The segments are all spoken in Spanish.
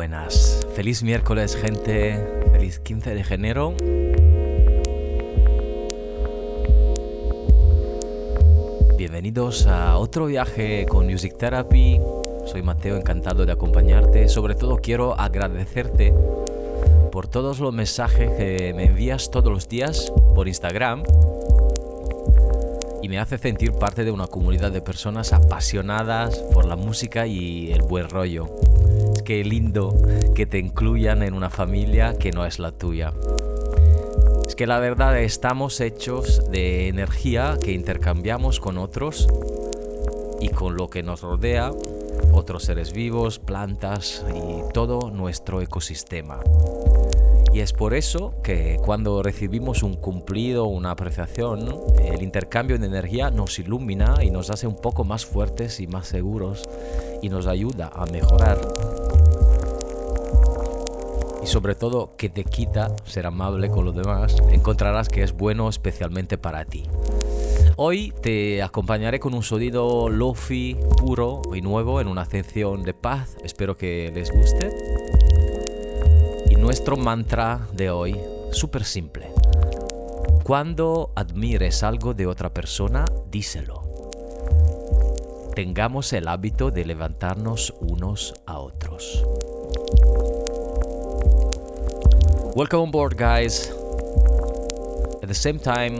Buenas. Feliz miércoles, gente. Feliz 15 de enero. Bienvenidos a otro viaje con Music Therapy. Soy Mateo, encantado de acompañarte. Sobre todo quiero agradecerte por todos los mensajes que me envías todos los días por Instagram y me hace sentir parte de una comunidad de personas apasionadas por la música y el buen rollo. Que lindo que te incluyan en una familia que no es la tuya. Es que la verdad estamos hechos de energía que intercambiamos con otros y con lo que nos rodea, otros seres vivos, plantas y todo nuestro ecosistema. Y es por eso que cuando recibimos un cumplido, una apreciación, el intercambio de energía nos ilumina y nos hace un poco más fuertes y más seguros y nos ayuda a mejorar. Y sobre todo que te quita ser amable con los demás, encontrarás que es bueno especialmente para ti. Hoy te acompañaré con un sonido lofi puro y nuevo en una ascensión de paz. Espero que les guste. Nuestro mantra de hoy, súper simple. Cuando admires algo de otra persona, díselo. Tengamos el hábito de levantarnos unos a otros. Welcome on board, guys. At the same time,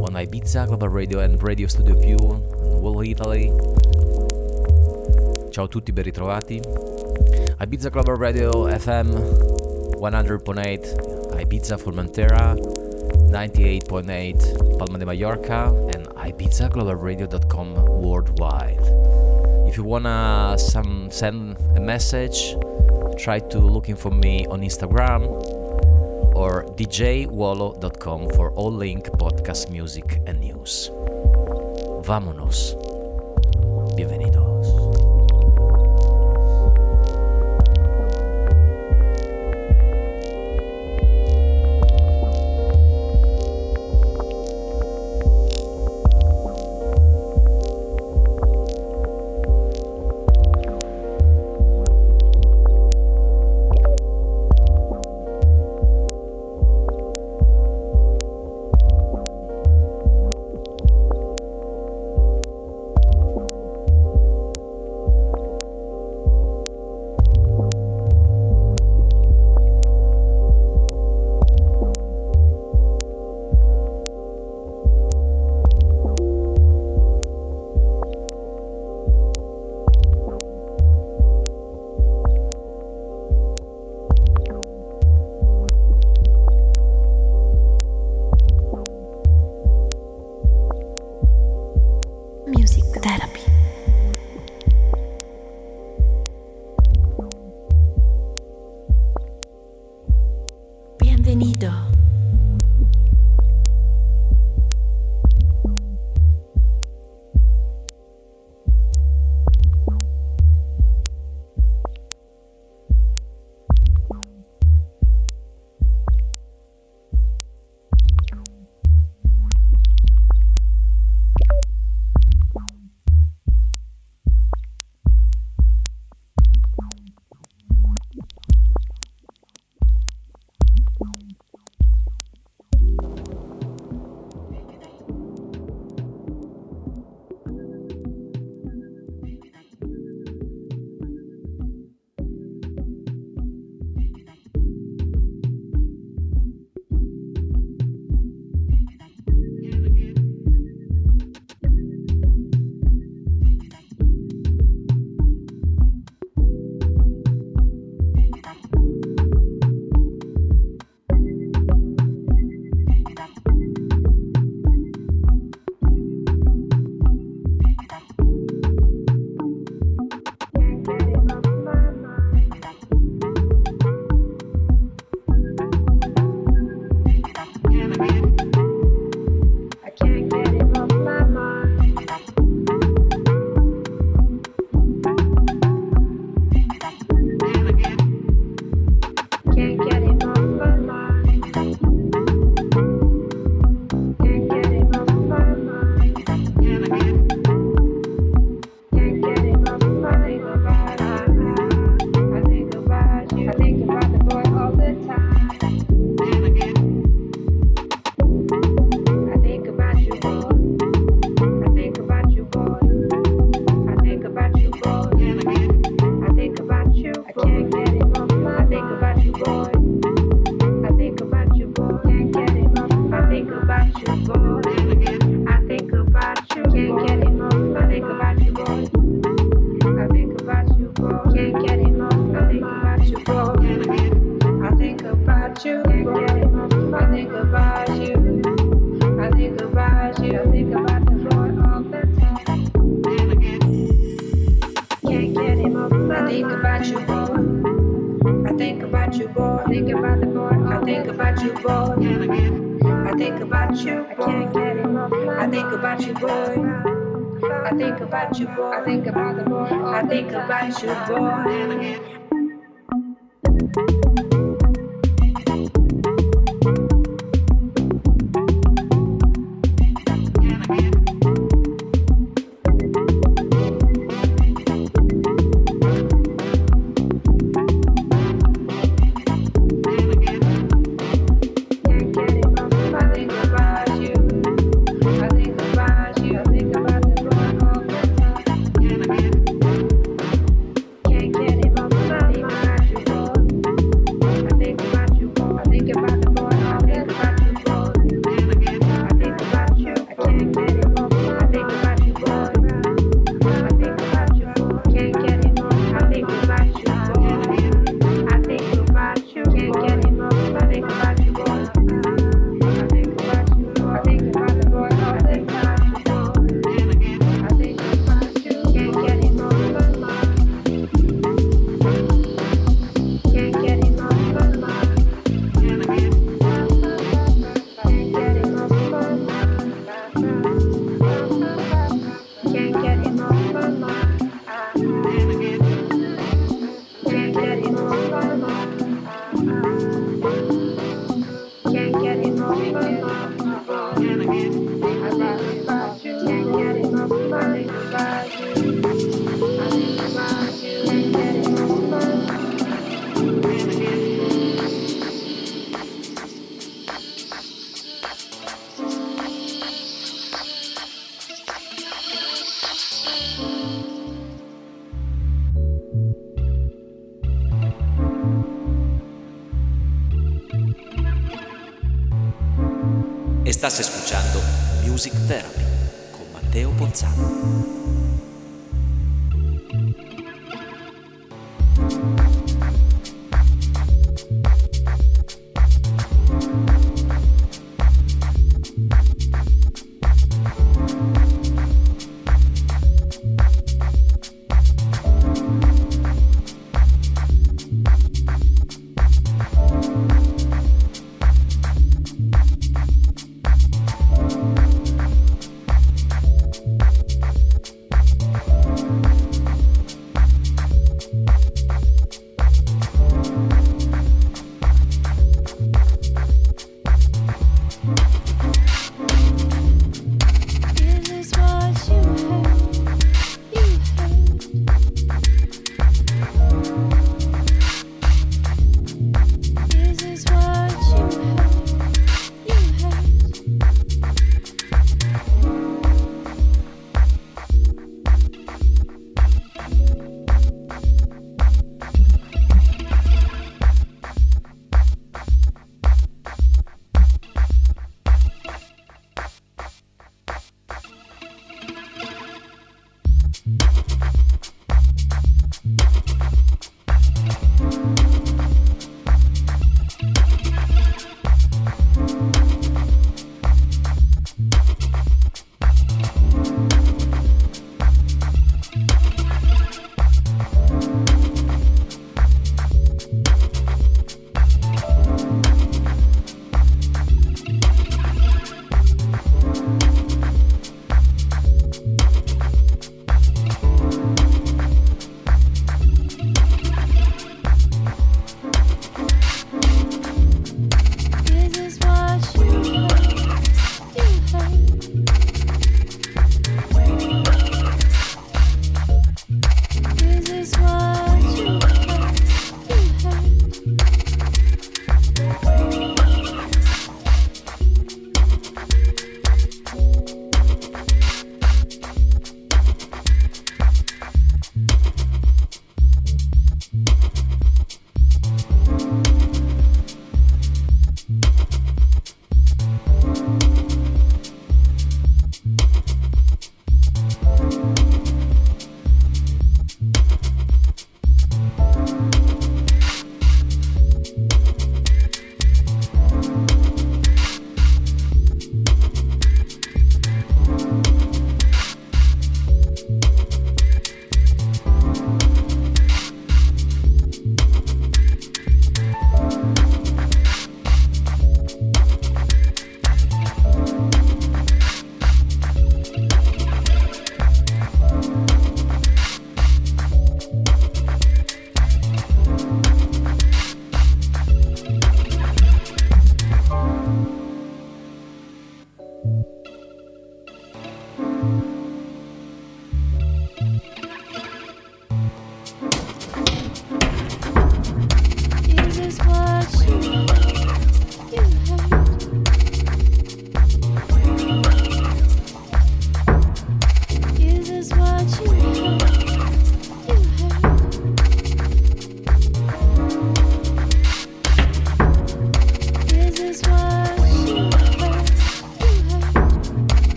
on Ibiza Global Radio and Radio Studio View in Wall Italy. Ciao a tutti, ben ritrovati. Ibiza Global Radio FM 100.8 Ibiza Formentera, 98.8 Palma de Mallorca, and IbizaGlobalRadio.com worldwide. If you wanna some, send a message, try to looking for me on Instagram or djwallo.com for all link, podcast, music and news. Vámonos. Bienvenido.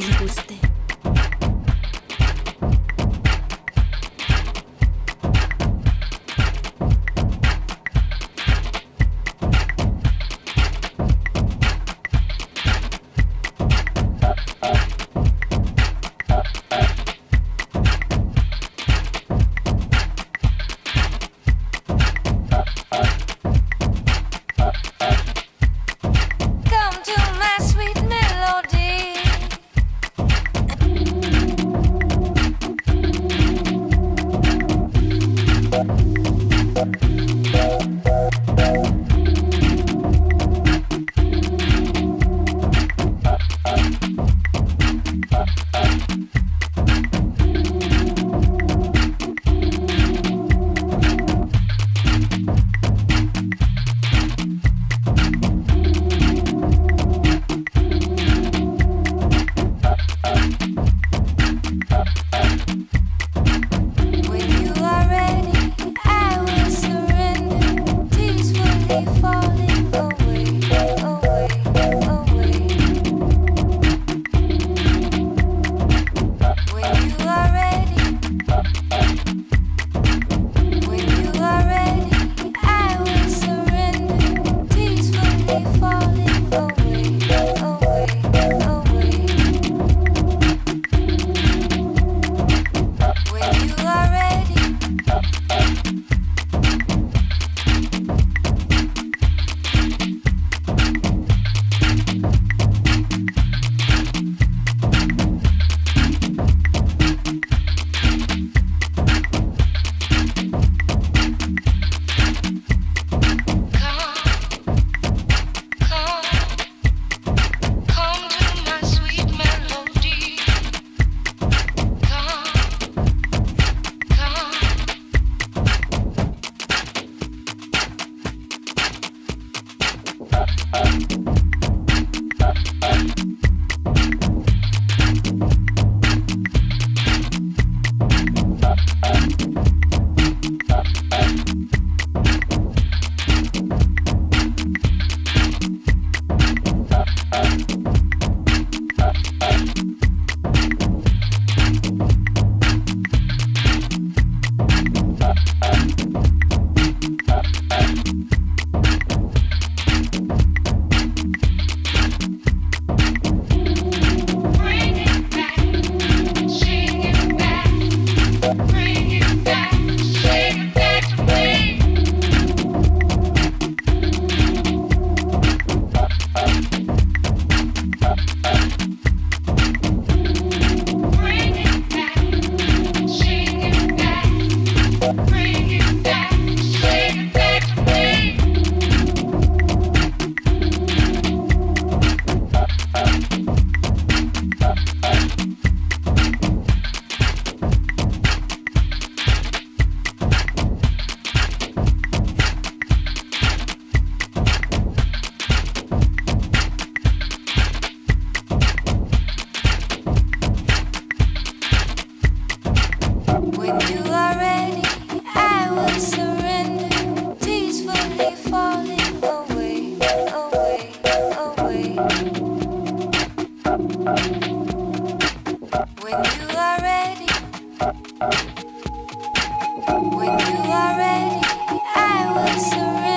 Feliz When you are ready, I will surrender.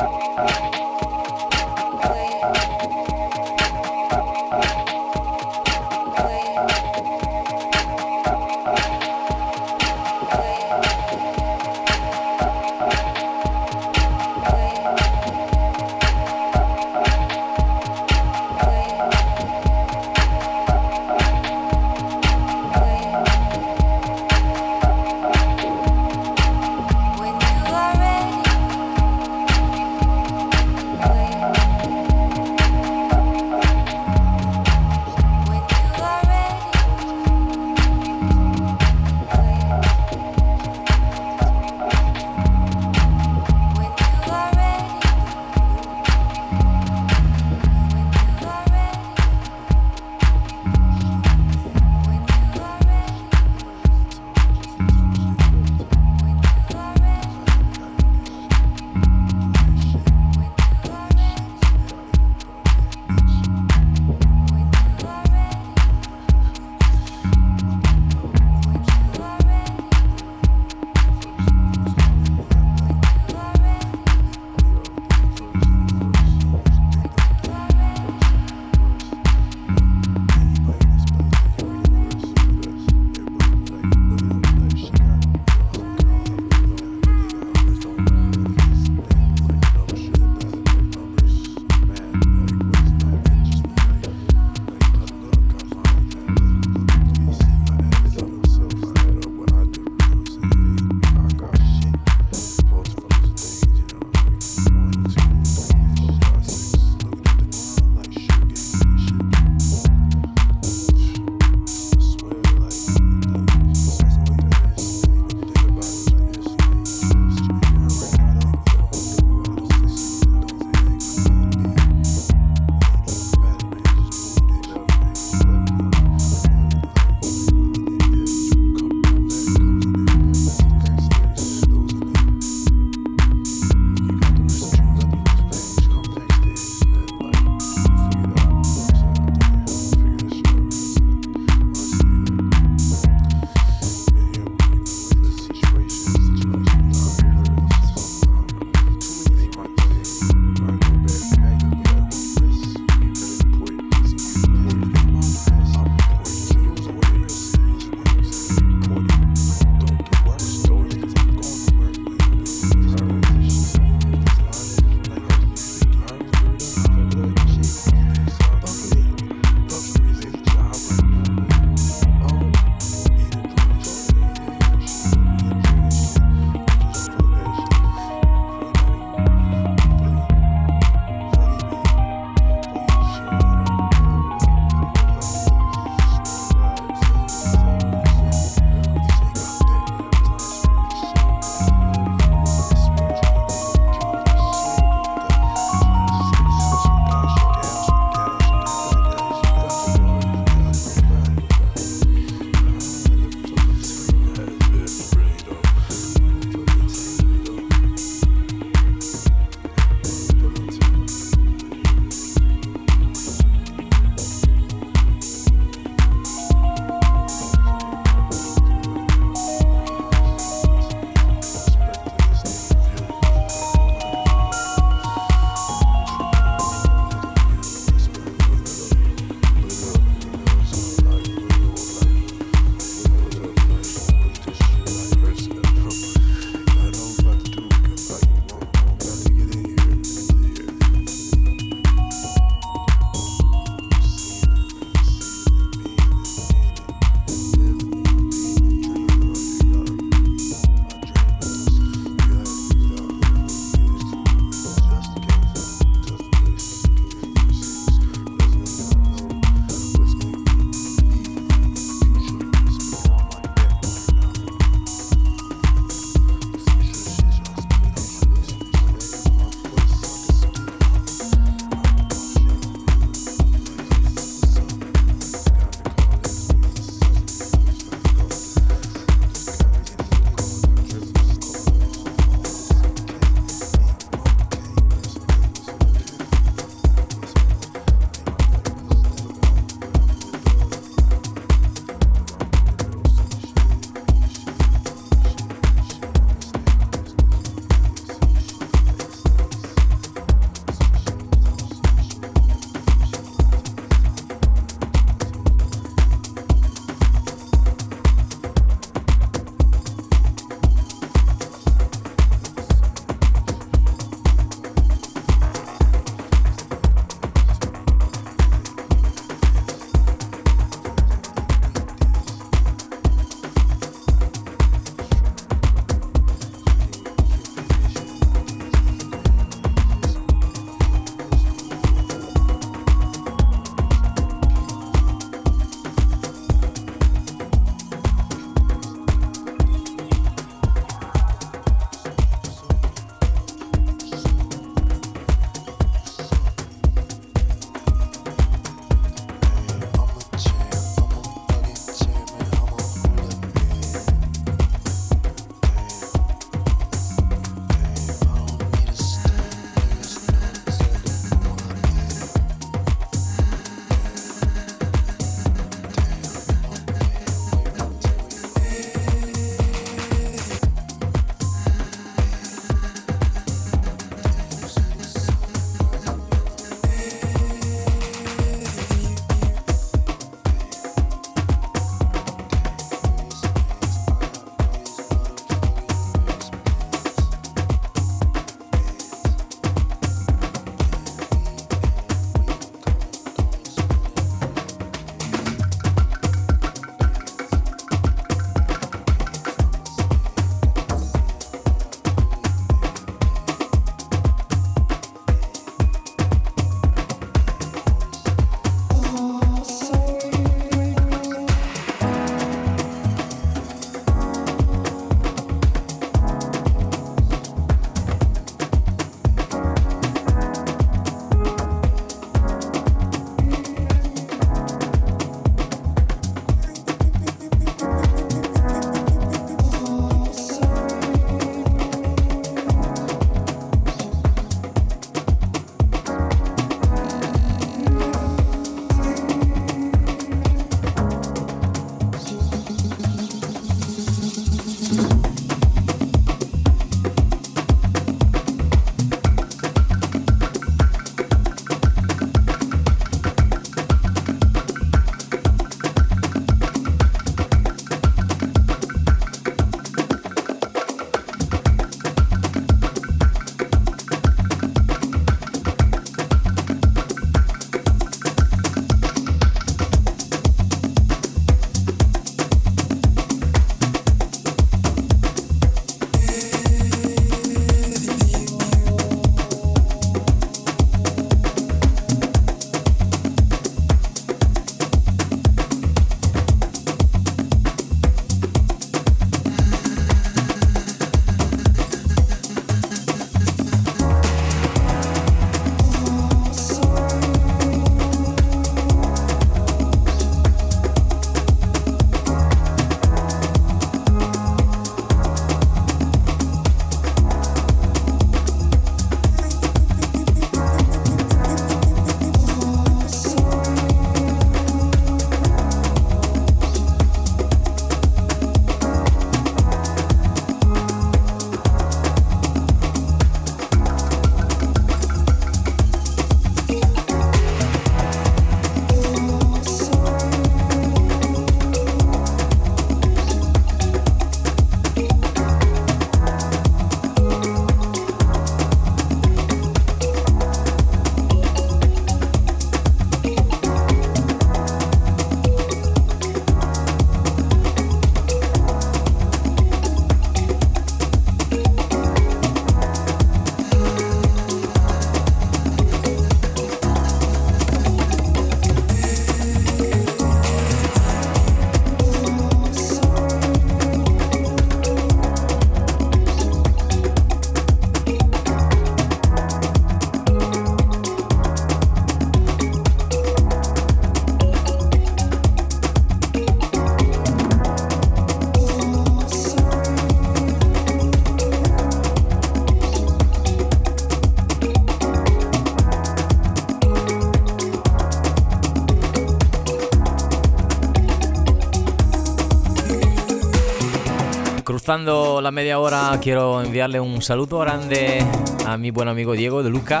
Quiero enviarle un saludo grande a mi buen amigo Diego de Luca,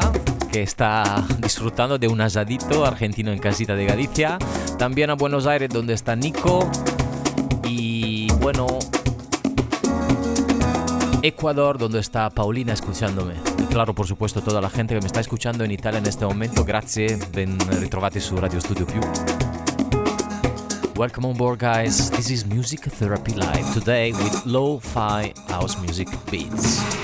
que está disfrutando de un asadito argentino en casita de Galicia. También a Buenos Aires, donde está Nico. Y bueno, Ecuador, donde está Paulina escuchándome. Y claro, por supuesto, toda la gente que me está escuchando en Italia en este momento, grazie, ben ritrovati su Radio Studio Più. Welcome on board, guys. This is Music Therapy Live today with lo fi house music beats.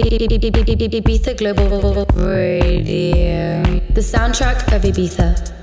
Ibiza Global Radio. The soundtrack of Ibiza.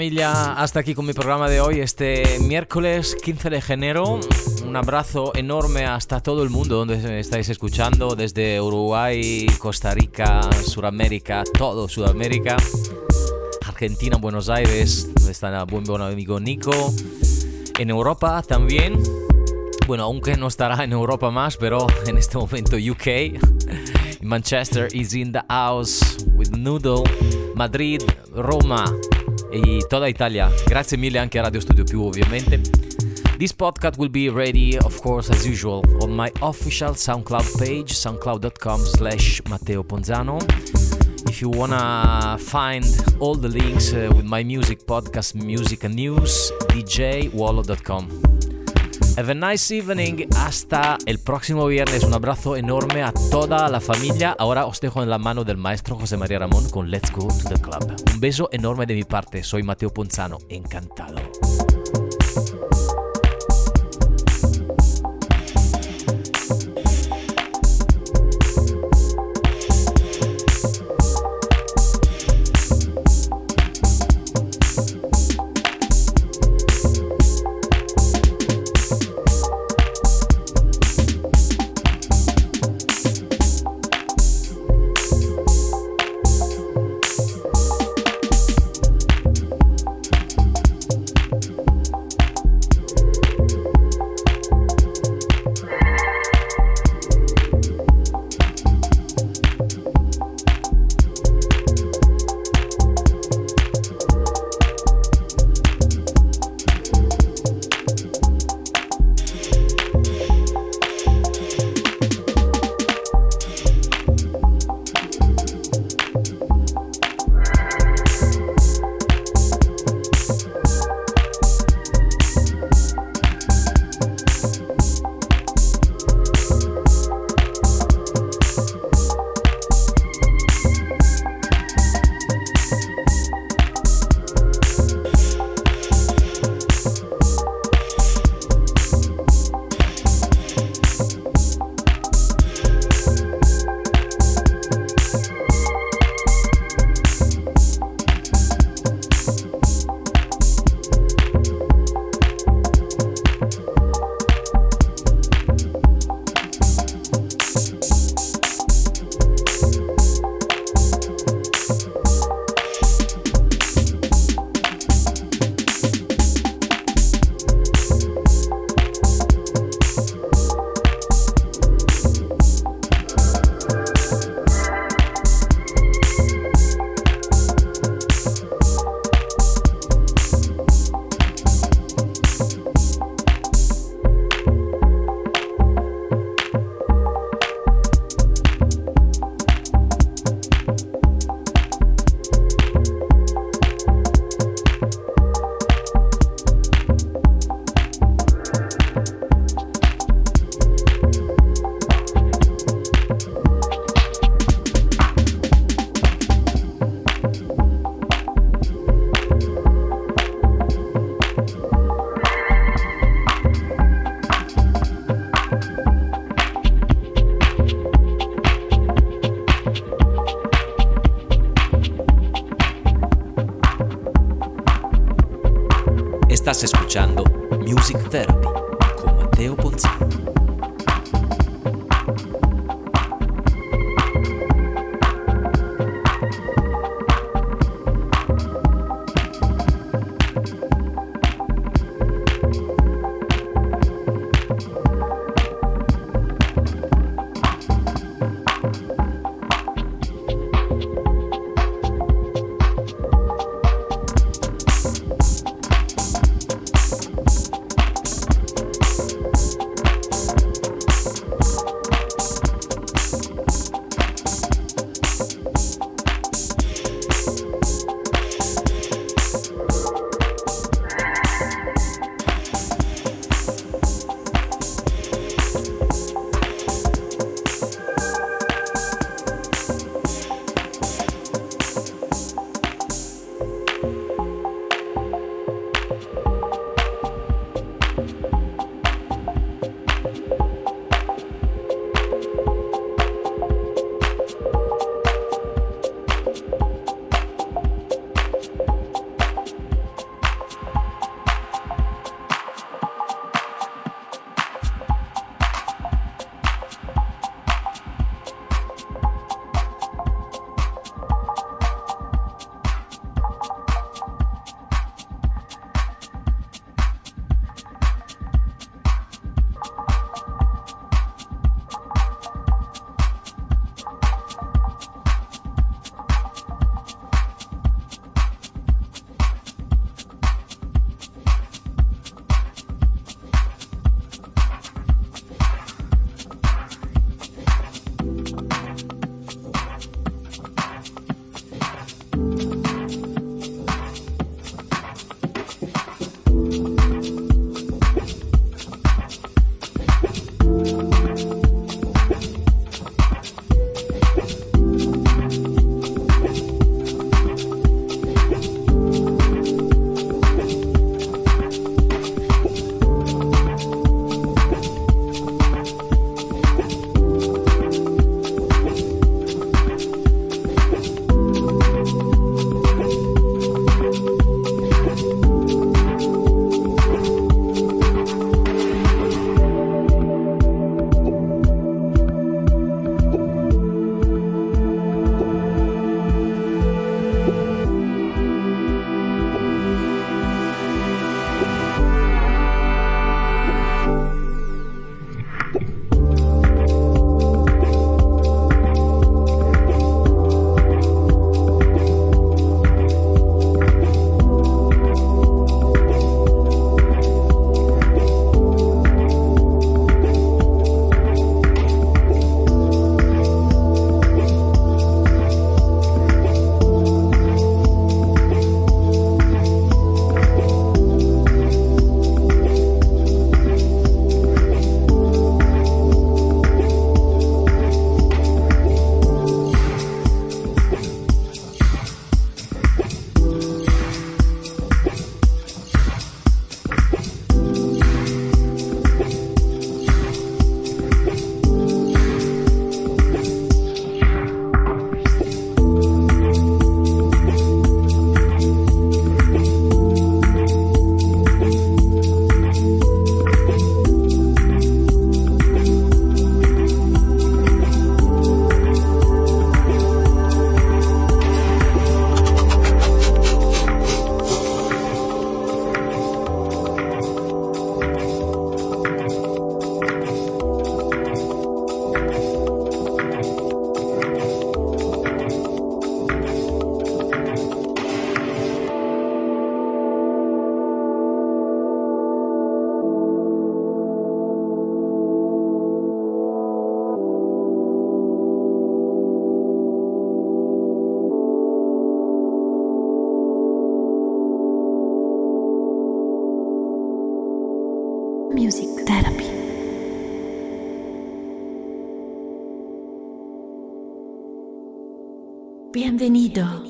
Hasta aquí con mi programa de hoy, este miércoles 15 de enero. Un abrazo enorme hasta todo el mundo donde estáis escuchando, desde Uruguay, Costa Rica, Sudamérica, todo Sudamérica, Argentina, Buenos Aires, donde está buen, buen amigo Nico, en Europa también. Bueno, aunque no estará en Europa más, pero en este momento UK. Manchester is in the house with Noodle. Madrid, Roma, e toda Italia. Grazie mille anche a Radio Studio Più ovviamente. This podcast will be ready, of course, as usual, on my official SoundCloud page, soundcloud.com slash Matteo Ponzano. If you wanna find all the links uh, with my music podcast, music and news, djwallo.com. Have a nice evening. Hasta el próximo viernes. Un abrazo enorme a toda la familia. Ahora os dejo en la mano del maestro José María Ramón con Let's Go to the Club. Un beso enorme de mi parte. Soy Mateo Ponzano. Encantado. Bienvenido